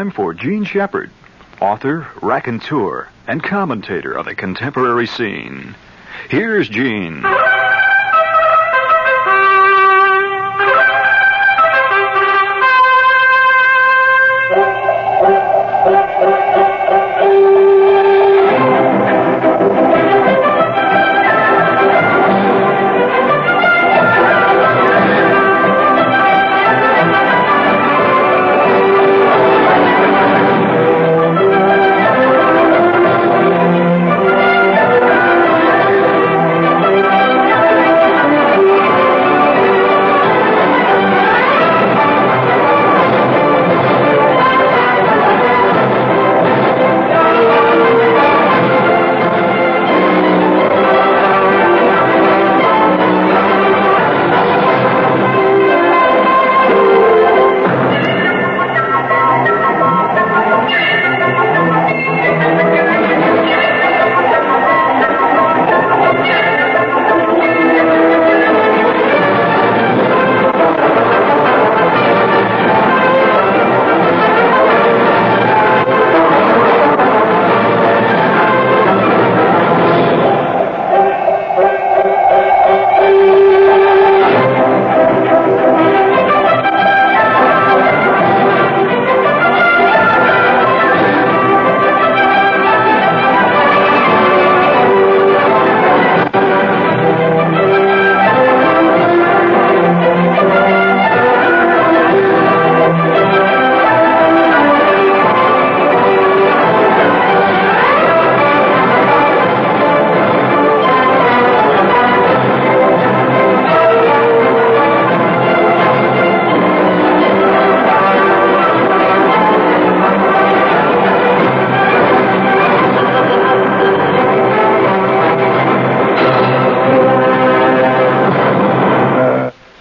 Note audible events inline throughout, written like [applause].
Time for Jean Shepherd, author, raconteur, and commentator of the contemporary scene. Here's Gene.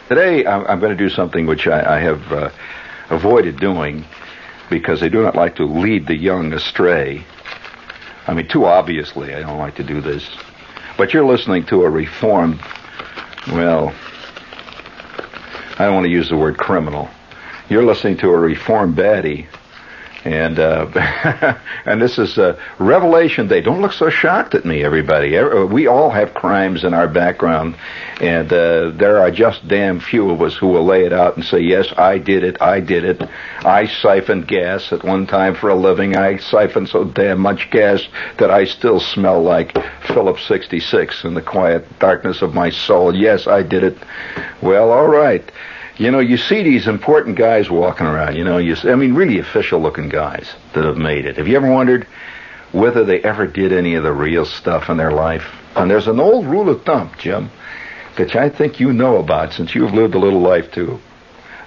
Today, I'm, I'm going to do something which I, I have uh, avoided doing because I do not like to lead the young astray. I mean, too obviously, I don't like to do this. But you're listening to a reformed, well, I don't want to use the word criminal. You're listening to a reformed baddie. And uh, [laughs] and this is uh, Revelation Day. Don't look so shocked at me, everybody. Er- We all have crimes in our background, and uh, there are just damn few of us who will lay it out and say, "Yes, I did it. I did it. I siphoned gas at one time for a living. I siphoned so damn much gas that I still smell like Phillips 66 in the quiet darkness of my soul. Yes, I did it. Well, all right." You know, you see these important guys walking around. You know, you I mean, really official-looking guys that have made it. Have you ever wondered whether they ever did any of the real stuff in their life? And there's an old rule of thumb, Jim, that I think you know about since you've lived a little life too.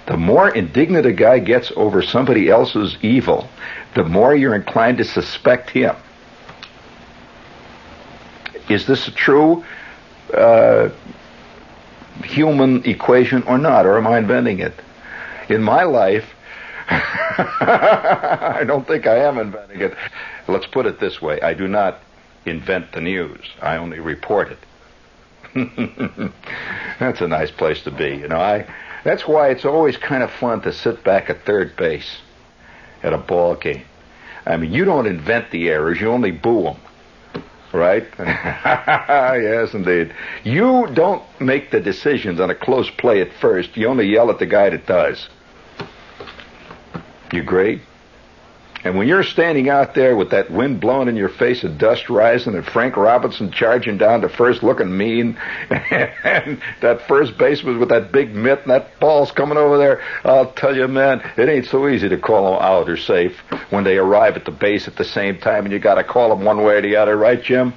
The more indignant a guy gets over somebody else's evil, the more you're inclined to suspect him. Is this a true uh, human equation or not, or am I inventing it? In my life, [laughs] I don't think I am inventing it. Let's put it this way I do not invent the news, I only report it. [laughs] that's a nice place to be. You know, I that's why it's always kind of fun to sit back at third base at a ball game. I mean, you don't invent the errors, you only boo them. Right? [laughs] yes, indeed. You don't make the decisions on a close play at first. You only yell at the guy that does. You agree? And when you're standing out there with that wind blowing in your face and dust rising and Frank Robinson charging down to first looking mean [laughs] and that first baseman with that big mitt and that ball's coming over there, I'll tell you, man, it ain't so easy to call them out or safe when they arrive at the base at the same time and you gotta call them one way or the other, right, Jim?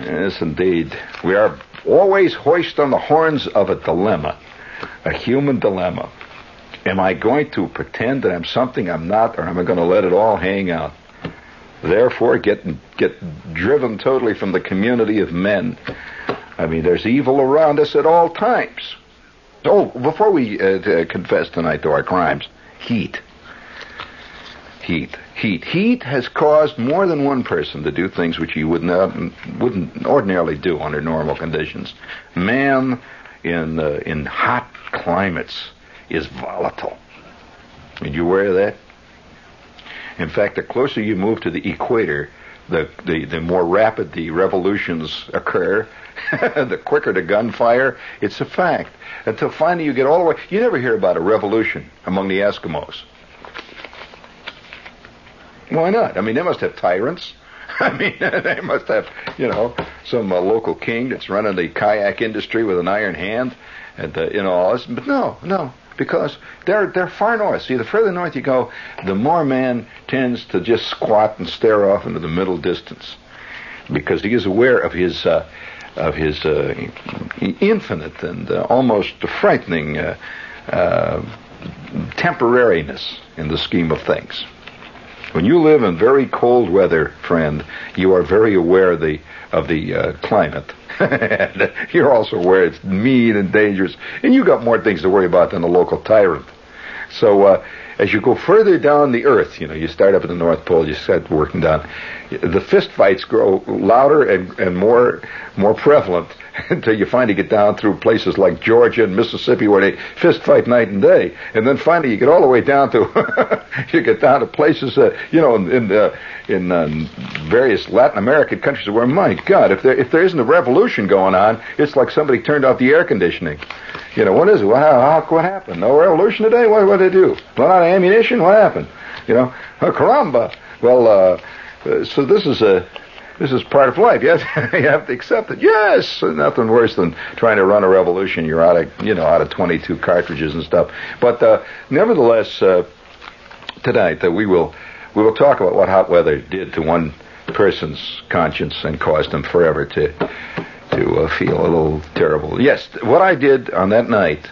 Yes, indeed. We are always hoist on the horns of a dilemma, a human dilemma. Am I going to pretend that I'm something I'm not, or am I going to let it all hang out? Therefore, get get driven totally from the community of men. I mean, there's evil around us at all times. Oh, before we uh, t- confess tonight to our crimes, heat. Heat, heat, heat has caused more than one person to do things which he would not, wouldn't ordinarily do under normal conditions. Man in uh, in hot climates is volatile. Are you aware of that? In fact, the closer you move to the equator, the, the, the more rapid the revolutions occur, [laughs] the quicker the gunfire. It's a fact. Until finally you get all the way. You never hear about a revolution among the Eskimos. Why not? I mean, they must have tyrants. [laughs] I mean, [laughs] they must have, you know, some uh, local king that's running the kayak industry with an iron hand, and uh, you know all this. But no, no, because they're they're far north. See, the further north you go, the more man tends to just squat and stare off into the middle distance, because he is aware of his uh, of his uh, infinite and uh, almost frightening uh, uh, temporariness in the scheme of things. When you live in very cold weather, friend, you are very aware of the of the uh, climate. [laughs] You're also aware it's mean and dangerous, and you got more things to worry about than the local tyrant. So uh, as you go further down the earth, you know, you start up at the North Pole, you start working down, the fist fights grow louder and, and more more prevalent [laughs] until you finally get down through places like Georgia and Mississippi where they fist fight night and day, and then finally you get all the way down to [laughs] you get down to places uh, you know in in, uh, in uh, various Latin American countries where my God, if there if there isn't a revolution going on, it's like somebody turned off the air conditioning. You know what is it? Well, how, what happened? No revolution today? What what did they do? Run out of ammunition? What happened? You know, oh, caramba. Well, uh, uh, so this is a this is part of life. You have, [laughs] you have to accept it. Yes, nothing worse than trying to run a revolution. You're out of you know out of 22 cartridges and stuff. But uh, nevertheless, uh, tonight uh, we will we will talk about what hot weather did to one person's conscience and caused him forever to to uh, feel a little terrible. Yes, what I did on that night,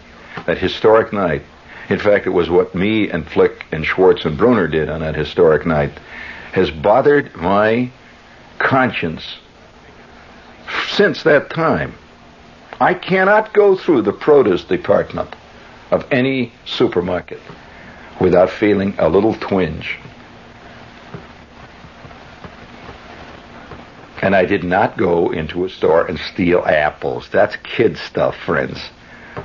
that historic night. In fact, it was what me and Flick and Schwartz and Bruner did on that historic night, has bothered my conscience since that time. I cannot go through the produce department of any supermarket without feeling a little twinge. And I did not go into a store and steal apples. That's kid stuff, friends.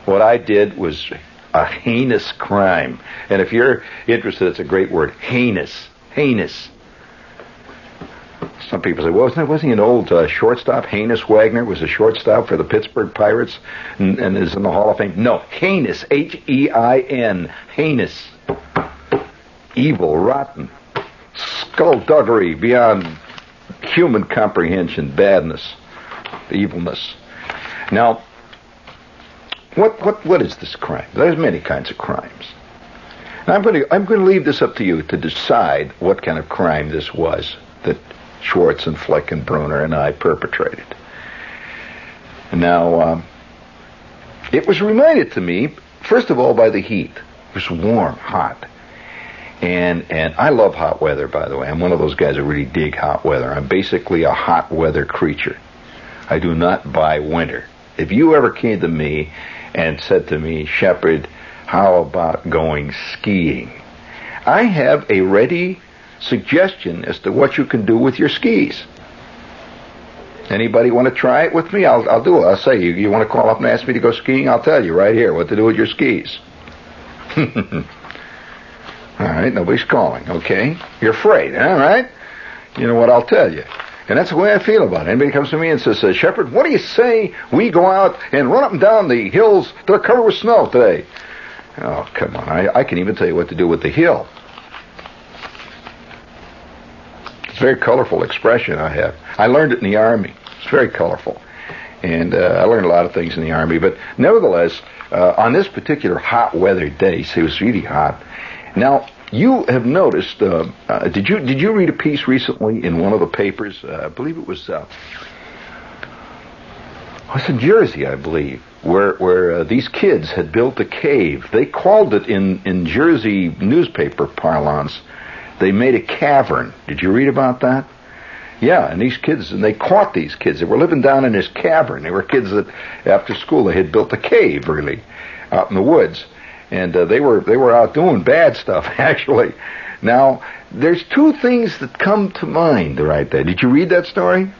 What I did was a heinous crime. And if you're interested, it's a great word. Heinous. Heinous. Some people say, well, wasn't, wasn't he an old uh, shortstop? Honus Wagner was a shortstop for the Pittsburgh Pirates and, and is in the Hall of Fame. No, heinous, H-E-I-N, heinous, evil, rotten, skullduggery beyond human comprehension, badness, evilness. Now, what what what is this crime? There's many kinds of crimes. And I'm going to I'm going to leave this up to you to decide what kind of crime this was Schwartz and Flick and Bruner and I perpetrated. Now, um, it was reminded to me, first of all, by the heat. It was warm, hot. And and I love hot weather, by the way. I'm one of those guys that really dig hot weather. I'm basically a hot weather creature. I do not buy winter. If you ever came to me and said to me, Shepherd, how about going skiing? I have a ready suggestion as to what you can do with your skis. Anybody want to try it with me? I'll, I'll do it. I'll say, you, you want to call up and ask me to go skiing? I'll tell you right here what to do with your skis. [laughs] all right, nobody's calling, okay? You're afraid, all right? You know what I'll tell you. And that's the way I feel about it. Anybody comes to me and says, uh, Shepherd, what do you say we go out and run up and down the hills that are covered with snow today? Oh, come on. I, I can even tell you what to do with the hill. Very colorful expression I have. I learned it in the Army. It's very colorful. And uh, I learned a lot of things in the Army. But nevertheless, uh, on this particular hot weather day, it was really hot. Now, you have noticed, uh, uh, did you did you read a piece recently in one of the papers? Uh, I believe it was, uh, was in Jersey, I believe, where where uh, these kids had built a cave. They called it in in Jersey newspaper parlance they made a cavern. Did you read about that? Yeah, and these kids, and they caught these kids. They were living down in this cavern. They were kids that, after school, they had built a cave, really, out in the woods, and uh, they were they were out doing bad stuff, [laughs] actually. Now, there's two things that come to mind right there. Did you read that story?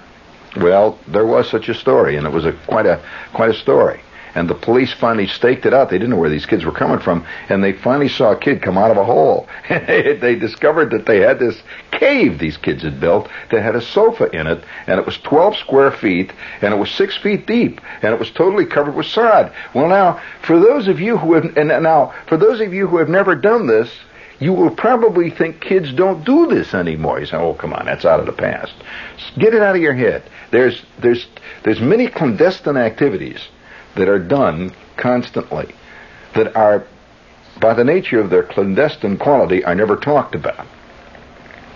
Well, there was such a story, and it was a quite a quite a story. And the police finally staked it out. They didn't know where these kids were coming from, and they finally saw a kid come out of a hole. [laughs] they discovered that they had this cave these kids had built that had a sofa in it, and it was 12 square feet, and it was six feet deep, and it was totally covered with sod. Well, now, for those of you who have, and now, for those of you who have never done this, you will probably think kids don't do this anymore. You say, "Oh, come on, that's out of the past." Get it out of your head. There's there's there's many clandestine activities that are done constantly that are by the nature of their clandestine quality are never talked about.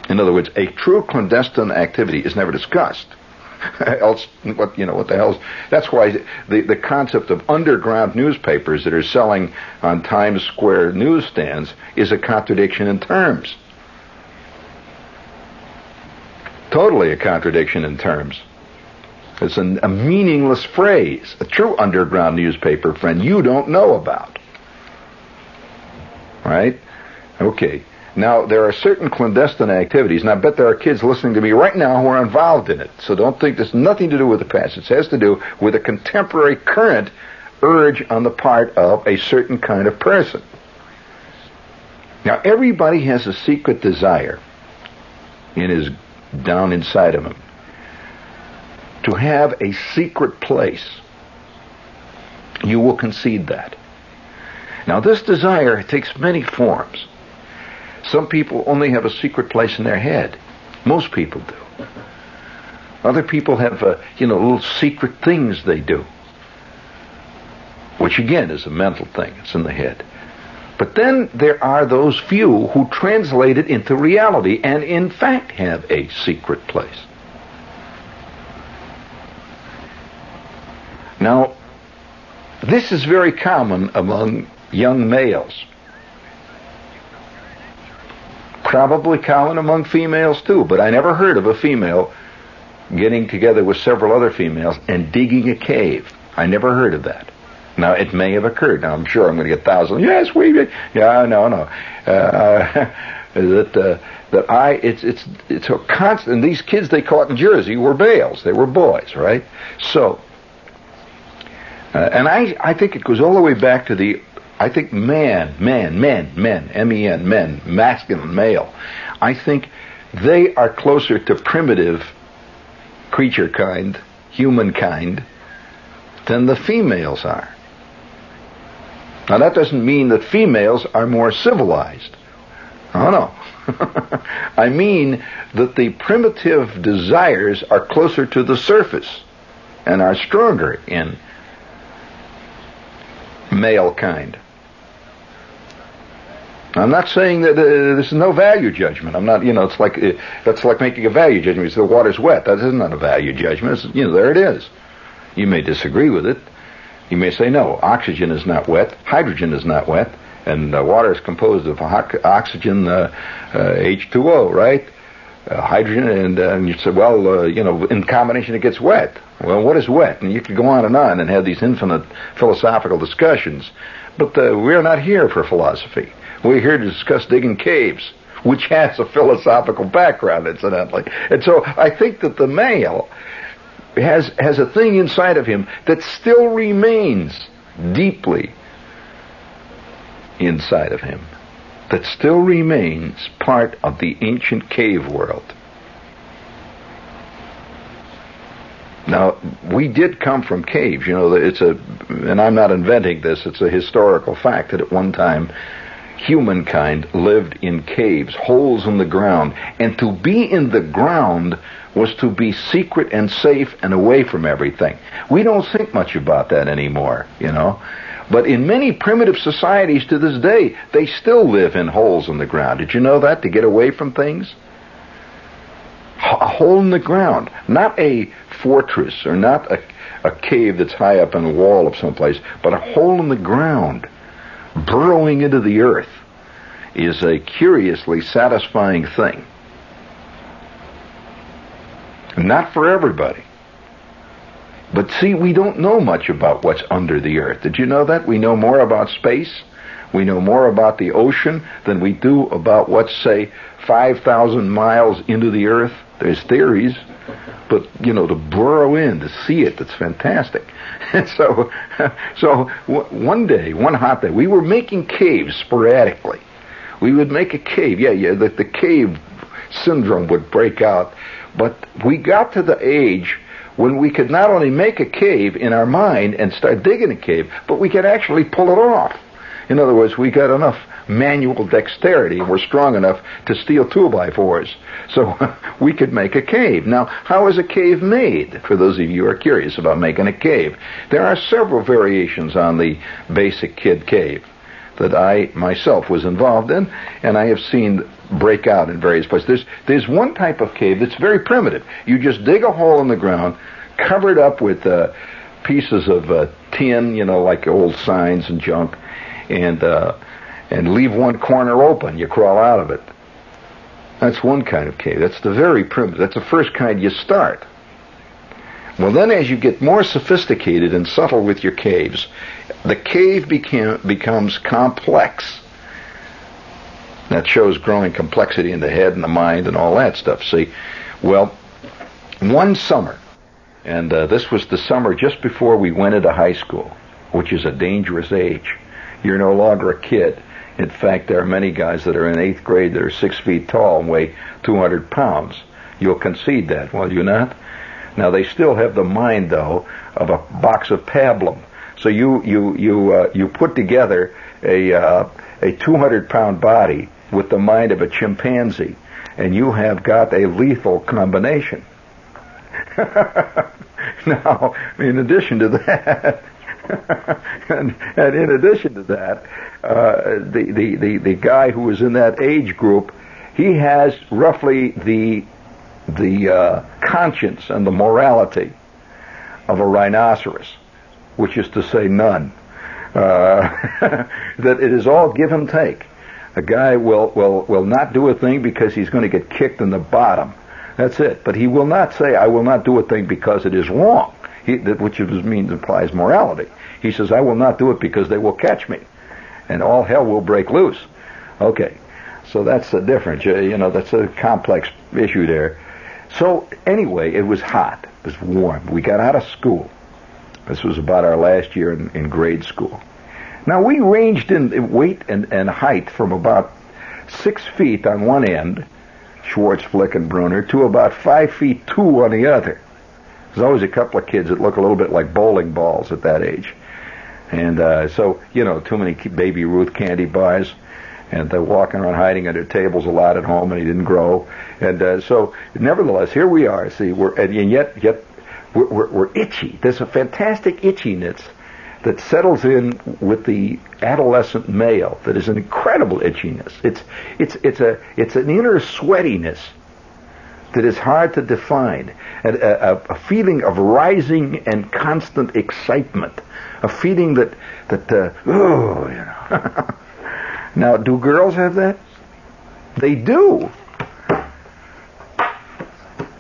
In other words, a true clandestine activity is never discussed. [laughs] else what you know what the hell's that's why the the concept of underground newspapers that are selling on Times Square newsstands is a contradiction in terms. Totally a contradiction in terms. It's an, a meaningless phrase. A true underground newspaper, friend, you don't know about. Right? Okay. Now, there are certain clandestine activities, and I bet there are kids listening to me right now who are involved in it. So don't think has nothing to do with the past. It has to do with a contemporary current urge on the part of a certain kind of person. Now, everybody has a secret desire in his down inside of him to have a secret place. You will concede that. Now, this desire takes many forms. Some people only have a secret place in their head. Most people do. Other people have, uh, you know, little secret things they do, which again is a mental thing. It's in the head. But then there are those few who translate it into reality and in fact have a secret place. Now, this is very common among young males probably common among females too, but I never heard of a female getting together with several other females and digging a cave. I never heard of that. Now it may have occurred. Now I'm sure I'm going to get thousands. Yes, we. Did. Yeah, no, no. Uh, [laughs] that uh, that I it's it's it's a constant. These kids they caught in Jersey were males. They were boys, right? So, uh, and I I think it goes all the way back to the I think man, man, men, men, M-E-N, men, masculine, male, I think they are closer to primitive creature kind, humankind, than the females are. Now that doesn't mean that females are more civilized. Oh no. [laughs] I mean that the primitive desires are closer to the surface and are stronger in male kind. I'm not saying that uh, is no value judgment. I'm not, you know, it's like uh, that's like making a value judgment. Say the water's wet. That is not a value judgment. It's, you know, there it is. You may disagree with it. You may say no, oxygen is not wet, hydrogen is not wet, and uh, water is composed of oxygen, uh, H2O, uh, right? Uh, hydrogen, and, and you say, well, you know, in combination it gets wet. Well, what is wet? And you could go on and on and have these infinite philosophical discussions. But uh, we're not here for philosophy. We're here to discuss digging caves, which has a philosophical background, incidentally. And so I think that the male has, has a thing inside of him that still remains deeply inside of him, that still remains part of the ancient cave world. Now, we did come from caves. You know, it's a, and I'm not inventing this, it's a historical fact that at one time humankind lived in caves, holes in the ground. And to be in the ground was to be secret and safe and away from everything. We don't think much about that anymore, you know. But in many primitive societies to this day, they still live in holes in the ground. Did you know that? To get away from things? A hole in the ground. Not a fortress or not a, a cave that's high up in a wall of someplace, but a hole in the ground burrowing into the earth is a curiously satisfying thing. Not for everybody. But see, we don't know much about what's under the earth. Did you know that? We know more about space. We know more about the ocean than we do about what's, say, 5,000 miles into the earth. There's theories. but you know, to burrow in to see it, that's fantastic. And [laughs] so, [laughs] so one day, one hot day, we were making caves sporadically. We would make a cave. Yeah, yeah. The, the cave syndrome would break out, but we got to the age when we could not only make a cave in our mind and start digging a cave, but we could actually pull it off. In other words, we got enough manual dexterity we're strong enough to steal two by fours. So [laughs] we could make a cave. Now, how is a cave made? For those of you who are curious about making a cave, there are several variations on the basic kid cave that I myself was involved in, and I have seen break out in various places. There's, there's one type of cave that's very primitive. You just dig a hole in the ground, cover it up with uh, pieces of uh, tin, you know, like old signs and junk, and uh, and leave one corner open. You crawl out of it. That's one kind of cave. That's the very primitive. That's the first kind you start. Well, then as you get more sophisticated and subtle with your caves, the cave became, becomes complex. That shows growing complexity in the head and the mind and all that stuff. See, well, one summer, and uh, this was the summer just before we went into high school, which is a dangerous age. You're no longer a kid. In fact, there are many guys that are in eighth grade that are six feet tall and weigh 200 pounds. You'll concede that, will you not? Now they still have the mind, though, of a box of pablum. So you you you uh, you put together a uh, a 200 pound body with the mind of a chimpanzee, and you have got a lethal combination. [laughs] now, in addition to that, and, and, in addition to that, uh, the, the, the, the guy who was in that age group, he has roughly the the uh, conscience and the morality of a rhinoceros, which is to say none. Uh, [laughs] that it is all give and take. A guy will, will, will not do a thing because he's going to get kicked in the bottom. That's it. But he will not say, I will not do a thing because it is wrong, he, that, which means implies morality. He says, I will not do it because they will catch me. And all hell will break loose. Okay. So that's the difference. You know, that's a complex issue there. So anyway, it was hot. It was warm. We got out of school. This was about our last year in, in grade school. Now we ranged in weight and, and height from about six feet on one end, Schwartz, Flick, and Bruner, to about five feet two on the other. There's always a couple of kids that look a little bit like bowling balls at that age. And uh, so, you know, too many Baby Ruth candy bars and they're walking around hiding under tables a lot at home, and he didn't grow. And uh, so, nevertheless, here we are. See, we're and yet yet we're, we're, we're itchy. There's a fantastic itchiness that settles in with the adolescent male. That is an incredible itchiness. It's it's it's a it's an inner sweatiness that is hard to define, a, a, a feeling of rising and constant excitement, a feeling that that uh, oh you know. [laughs] Now, do girls have that? They do.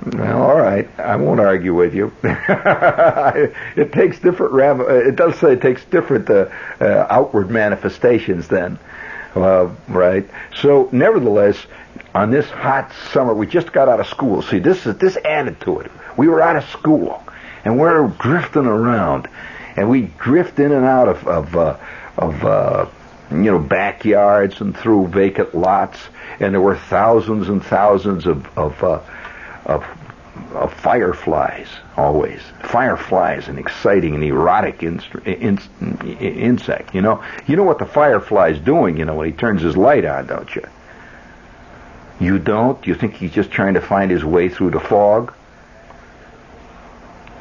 Well, all right. I won't argue with you. [laughs] it takes different ram- uh, It does say it takes different uh, uh, outward manifestations. Then, uh, right? So, nevertheless, on this hot summer, we just got out of school. See, this is this added to it. We were out of school, and we're drifting around, and we drift in and out of of uh, of uh, you know, backyards and through vacant lots, and there were thousands and thousands of of, uh, of, of fireflies always. Fireflies, an exciting and erotic in, in, insect. You know, you know what the firefly's doing. You know when he turns his light on, don't you? You don't? You think he's just trying to find his way through the fog?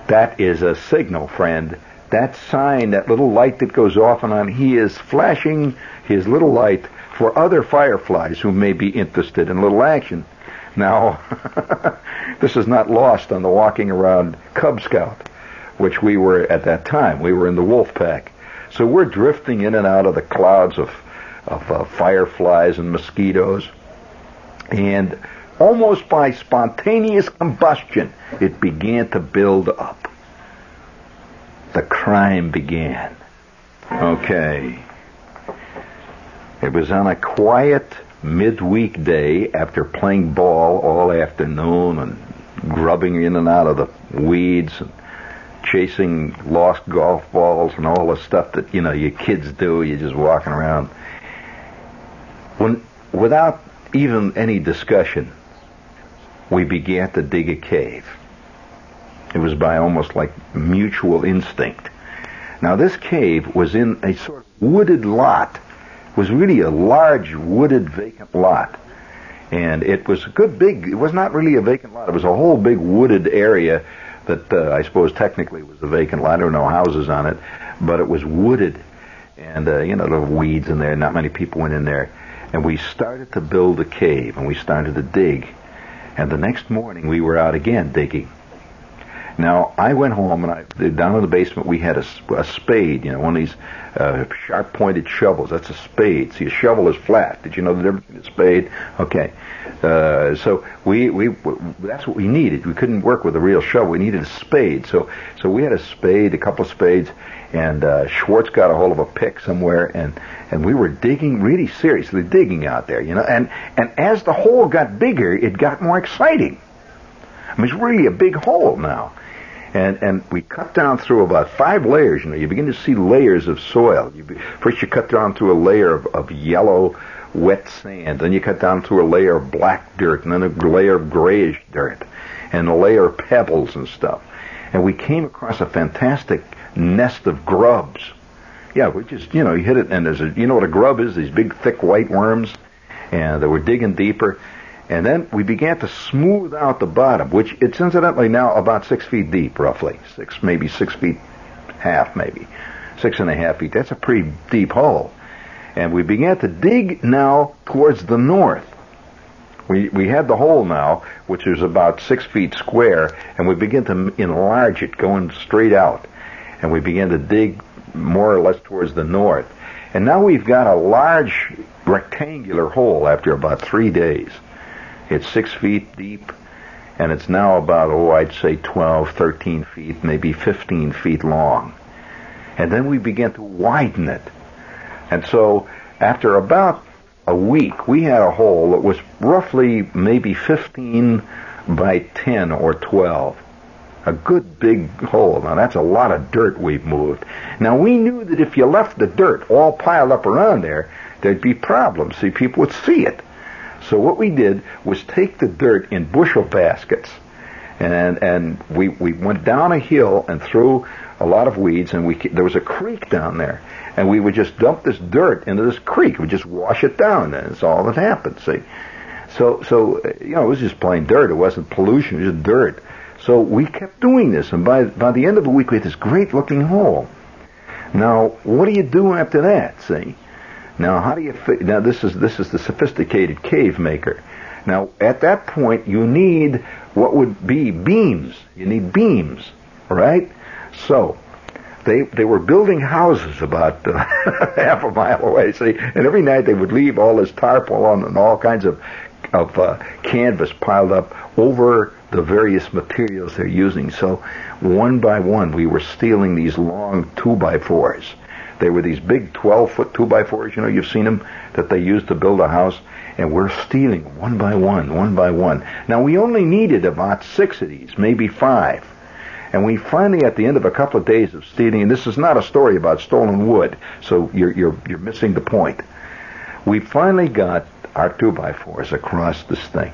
That is a signal, friend, that sign, that little light that goes off and on, he is flashing his little light for other fireflies who may be interested in little action. Now, [laughs] this is not lost on the walking around Cub Scout, which we were at that time. We were in the wolf pack. So we're drifting in and out of the clouds of, of uh, fireflies and mosquitoes. And almost by spontaneous combustion, it began to build up the crime began. Okay. It was on a quiet midweek day after playing ball all afternoon and grubbing in and out of the weeds and chasing lost golf balls and all the stuff that you know your kids do. You're just walking around. When without even any discussion, we began to dig a cave. It was by almost like mutual instinct. Now this cave was in a sort of wooded lot. It was really a large wooded vacant lot. And it was a good big, it was not really a vacant lot. It was a whole big wooded area that uh, I suppose technically was a vacant lot. There were no houses on it, but it was wooded. And, uh, you know, there were weeds in there. Not many people went in there. And we started to build a cave and we started to dig. And the next morning we were out again digging. Now I went home and I down in the basement we had a, a spade, you know, one of these uh, sharp-pointed shovels. That's a spade. See, a shovel is flat. Did you know the difference between a spade? Okay, uh, so we we that's what we needed. We couldn't work with a real shovel. We needed a spade. So so we had a spade, a couple of spades, and uh, Schwartz got a hold of a pick somewhere, and and we were digging really seriously, digging out there, you know. And and as the hole got bigger, it got more exciting. I mean, it's really a big hole now and and we cut down through about five layers. You know, you begin to see layers of soil. You be, first, you cut down through a layer of, of yellow, wet sand. Then you cut down through a layer of black dirt, and then a layer of grayish dirt, and a layer of pebbles and stuff. And we came across a fantastic nest of grubs. Yeah, we just you know you hit it, and there's a you know what a grub is? These big, thick white worms, and they were digging deeper and then we began to smooth out the bottom, which it's incidentally now about six feet deep, roughly. Six, maybe six feet half, maybe. Six and a half feet. That's a pretty deep hole. And we began to dig now towards the north. We, we had the hole now, which is about six feet square, and we began to enlarge it going straight out. And we began to dig more or less towards the north. And now we've got a large rectangular hole after about three days. It's six feet deep, and it's now about, oh, I'd say 12, 13 feet, maybe 15 feet long. And then we began to widen it. And so after about a week, we had a hole that was roughly maybe 15 by 10 or 12. A good big hole. Now that's a lot of dirt we've moved. Now we knew that if you left the dirt all piled up around there, there'd be problems. See, people would see it. So what we did was take the dirt in bushel baskets, and and we we went down a hill and threw a lot of weeds, and we there was a creek down there, and we would just dump this dirt into this creek. We just wash it down, and it's all that happened. See, so so you know it was just plain dirt. It wasn't pollution. It was just dirt. So we kept doing this, and by by the end of the week, we had this great looking hole. Now, what do you do after that? See, now, how do you fi- now this is this is the sophisticated cave maker. Now, at that point, you need what would be beams. You need beams, right? So, they they were building houses about uh, [laughs] half a mile away. See, and every night they would leave all this tarpaulin and all kinds of of uh, canvas piled up over the various materials they're using. So, one by one, we were stealing these long two by fours they were these big 12 foot 2 by 4s you know, you've seen them, that they used to build a house, and we're stealing one by one, one by one. Now, we only needed about six of these, maybe five. And we finally, at the end of a couple of days of stealing, and this is not a story about stolen wood, so you're, you're, you're missing the point. We finally got our 2 by 4s across this thing.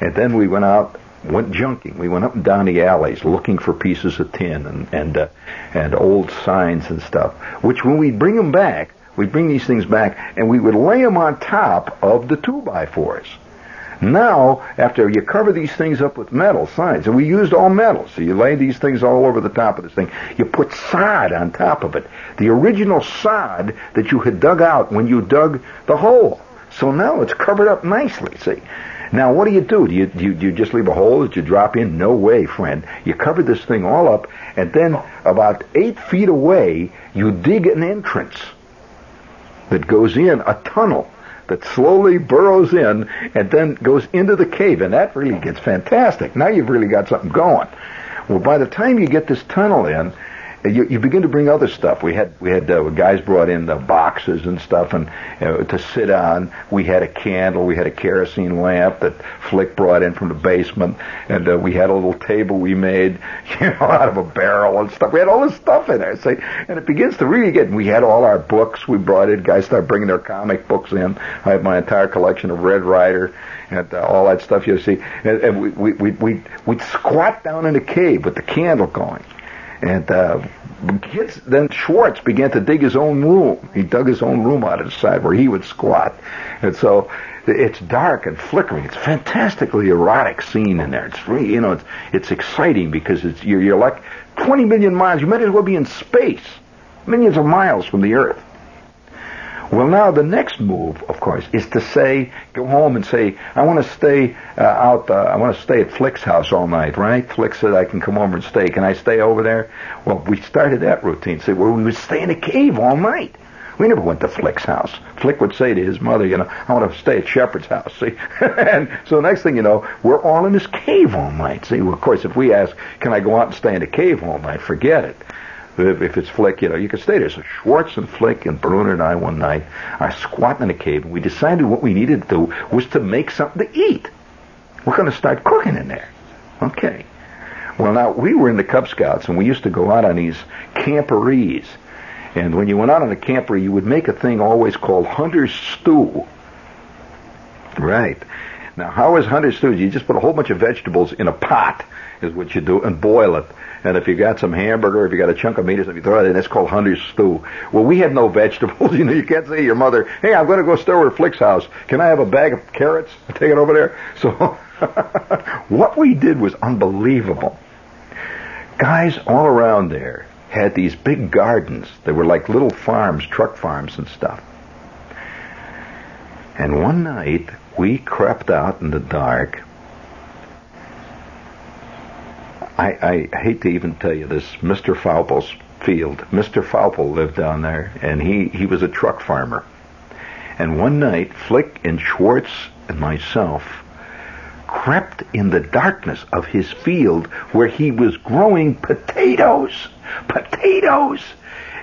And then we went out went junking. We went up and down the alleys looking for pieces of tin and and uh, and old signs and stuff. Which when we bring them back, we bring these things back and we would lay them on top of the two by fours. Now, after you cover these things up with metal signs, and we used all metal, so you lay these things all over the top of this thing. You put sod on top of it, the original sod that you had dug out when you dug the hole. So now it's covered up nicely. See, now, what do you do? Do you, do you, do you just leave a hole that you drop in? No way, friend. You cover this thing all up, and then about eight feet away, you dig an entrance that goes in, a tunnel that slowly burrows in and then goes into the cave, and that really gets fantastic. Now you've really got something going. Well, by the time you get this tunnel in, you, you begin to bring other stuff. We had we had uh, guys brought in the boxes and stuff and uh, to sit on. We had a candle. We had a kerosene lamp that Flick brought in from the basement, and uh, we had a little table we made, [laughs] you know, out of a barrel and stuff. We had all this stuff in there. See, and it begins to really get. We had all our books. We brought in. Guys start bringing their comic books in. I have my entire collection of Red Ryder and uh, all that stuff you see. And, and we we we we we'd squat down in a cave with the candle going and uh, kids, then Schwartz began to dig his own room. He dug his own room out of the side where he would squat. And so it's dark and flickering. It's a fantastically erotic scene in there. It's really, you know, it's, it's exciting because it's, you're, you're like 20 million miles. You might as well be in space, millions of miles from the Earth. Well, now the next move, of course, is to say, go home and say, I want to stay uh, out. Uh, I want to stay at Flick's house all night, right? Flick said I can come over and stay. Can I stay over there? Well, we started that routine. Say, well, we would stay in a cave all night. We never went to Flick's house. Flick would say to his mother, you know, I want to stay at Shepherd's house. [laughs] See, and so the next thing you know, we're all in this cave all night. See, well, of course, if we ask, can I go out and stay in a cave all night? Forget it if, it's Flick, you know, you can stay there. So Schwartz and Flick and Bruner and I one night are squatting in a cave, and we decided what we needed to do was to make something to eat. We're going to start cooking in there. Okay. Well, now we were in the Cub Scouts, and we used to go out on these camporees. And when you went out on a camper, you would make a thing always called hunter's stew. Right. Now, how is hunter's stew? You just put a whole bunch of vegetables in a pot, is what you do, and boil it. And if you got some hamburger, if you got a chunk of meat something, you throw it in. That's called hunter's stew. Well, we had no vegetables. [laughs] You know, you can't say to your mother, "Hey, I'm going to go stay over Flick's house. Can I have a bag of carrots? [laughs] Take it over there." So, [laughs] what we did was unbelievable. Guys all around there had these big gardens. They were like little farms, truck farms and stuff. And one night, we crept out in the dark I, I hate to even tell you this, Mr. Faupel's field. Mr. Faupel lived down there, and he, he was a truck farmer. And one night, Flick and Schwartz and myself crept in the darkness of his field where he was growing potatoes. Potatoes!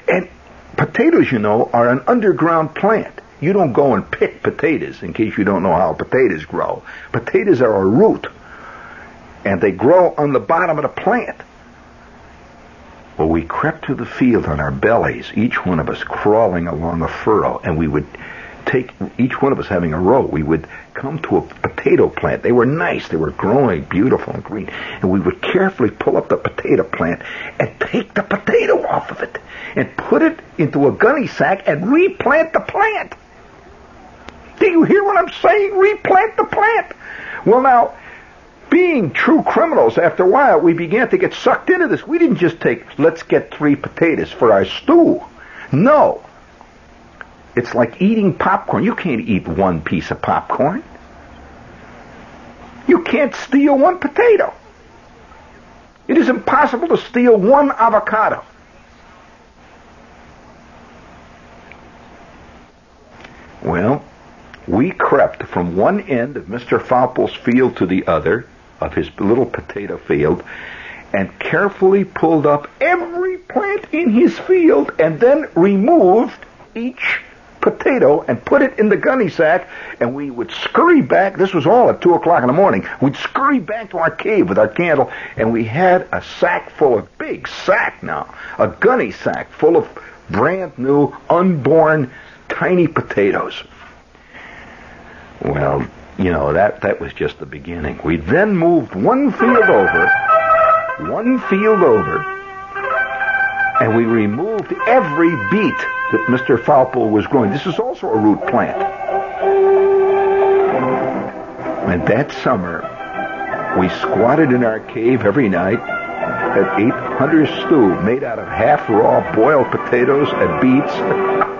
And potatoes, you know, are an underground plant. You don't go and pick potatoes in case you don't know how potatoes grow. Potatoes are a root and they grow on the bottom of the plant. Well, we crept to the field on our bellies, each one of us crawling along a furrow, and we would take, each one of us having a row, we would come to a potato plant. They were nice, they were growing beautiful and green, and we would carefully pull up the potato plant and take the potato off of it and put it into a gunny sack and replant the plant. Do you hear what I'm saying? Replant the plant. Well, now, being true criminals, after a while, we began to get sucked into this. We didn't just take, let's get three potatoes for our stew. No. It's like eating popcorn. You can't eat one piece of popcorn. You can't steal one potato. It is impossible to steal one avocado. Well, we crept from one end of Mr. Faupel's field to the other, of his little potato field and carefully pulled up every plant in his field and then removed each potato and put it in the gunny sack and we would scurry back this was all at two o'clock in the morning we'd scurry back to our cave with our candle and we had a sack full of big sack now a gunny sack full of brand new unborn tiny potatoes well you know, that, that was just the beginning. We then moved one field over, one field over, and we removed every beet that Mr. Faupel was growing. This is also a root plant. And that summer, we squatted in our cave every night and ate hunter's stew made out of half raw boiled potatoes and beets. [laughs]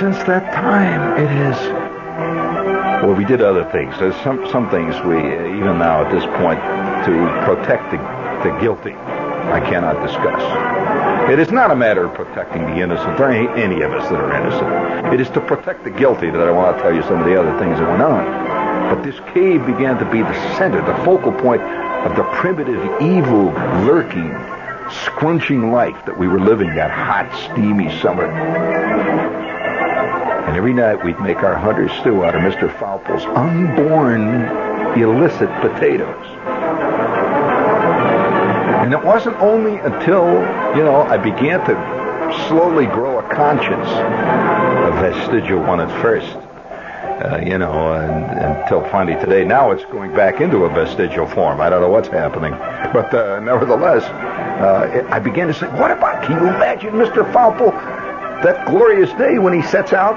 since that time, it is. Well, we did other things. There's some some things we, even now at this point, to protect the, the guilty, I cannot discuss. It is not a matter of protecting the innocent. There ain't any of us that are innocent. It is to protect the guilty that I want to tell you some of the other things that went on. But this cave began to be the center, the focal point of the primitive evil lurking, scrunching life that we were living that hot, steamy summer. And every night we'd make our hunter's stew out of Mr. Faupel's unborn illicit potatoes. And it wasn't only until, you know, I began to slowly grow a conscience, a vestigial one at first, uh, you know, and, until finally today. Now it's going back into a vestigial form. I don't know what's happening. But uh, nevertheless, uh, it, I began to say, what about, can you imagine Mr. Faupel, that glorious day when he sets out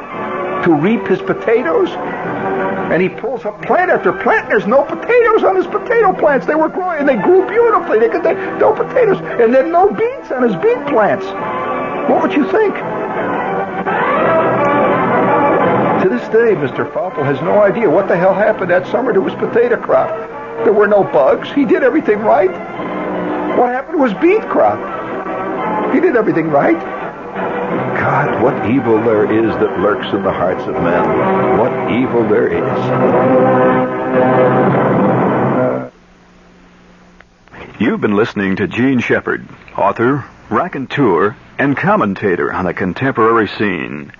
to reap his potatoes? And he pulls up plant after plant. There's no potatoes on his potato plants. They were growing, and they grew beautifully. They could, they, no potatoes, and then no beets on his beet plants. What would you think? To this day, Mr. Faupel has no idea what the hell happened that summer to his potato crop. There were no bugs. He did everything right. What happened his beet crop? He did everything right. God, what evil there is that lurks in the hearts of men. What evil there is. You've been listening to Jean Shepherd, author, raconteur, and commentator on the contemporary scene.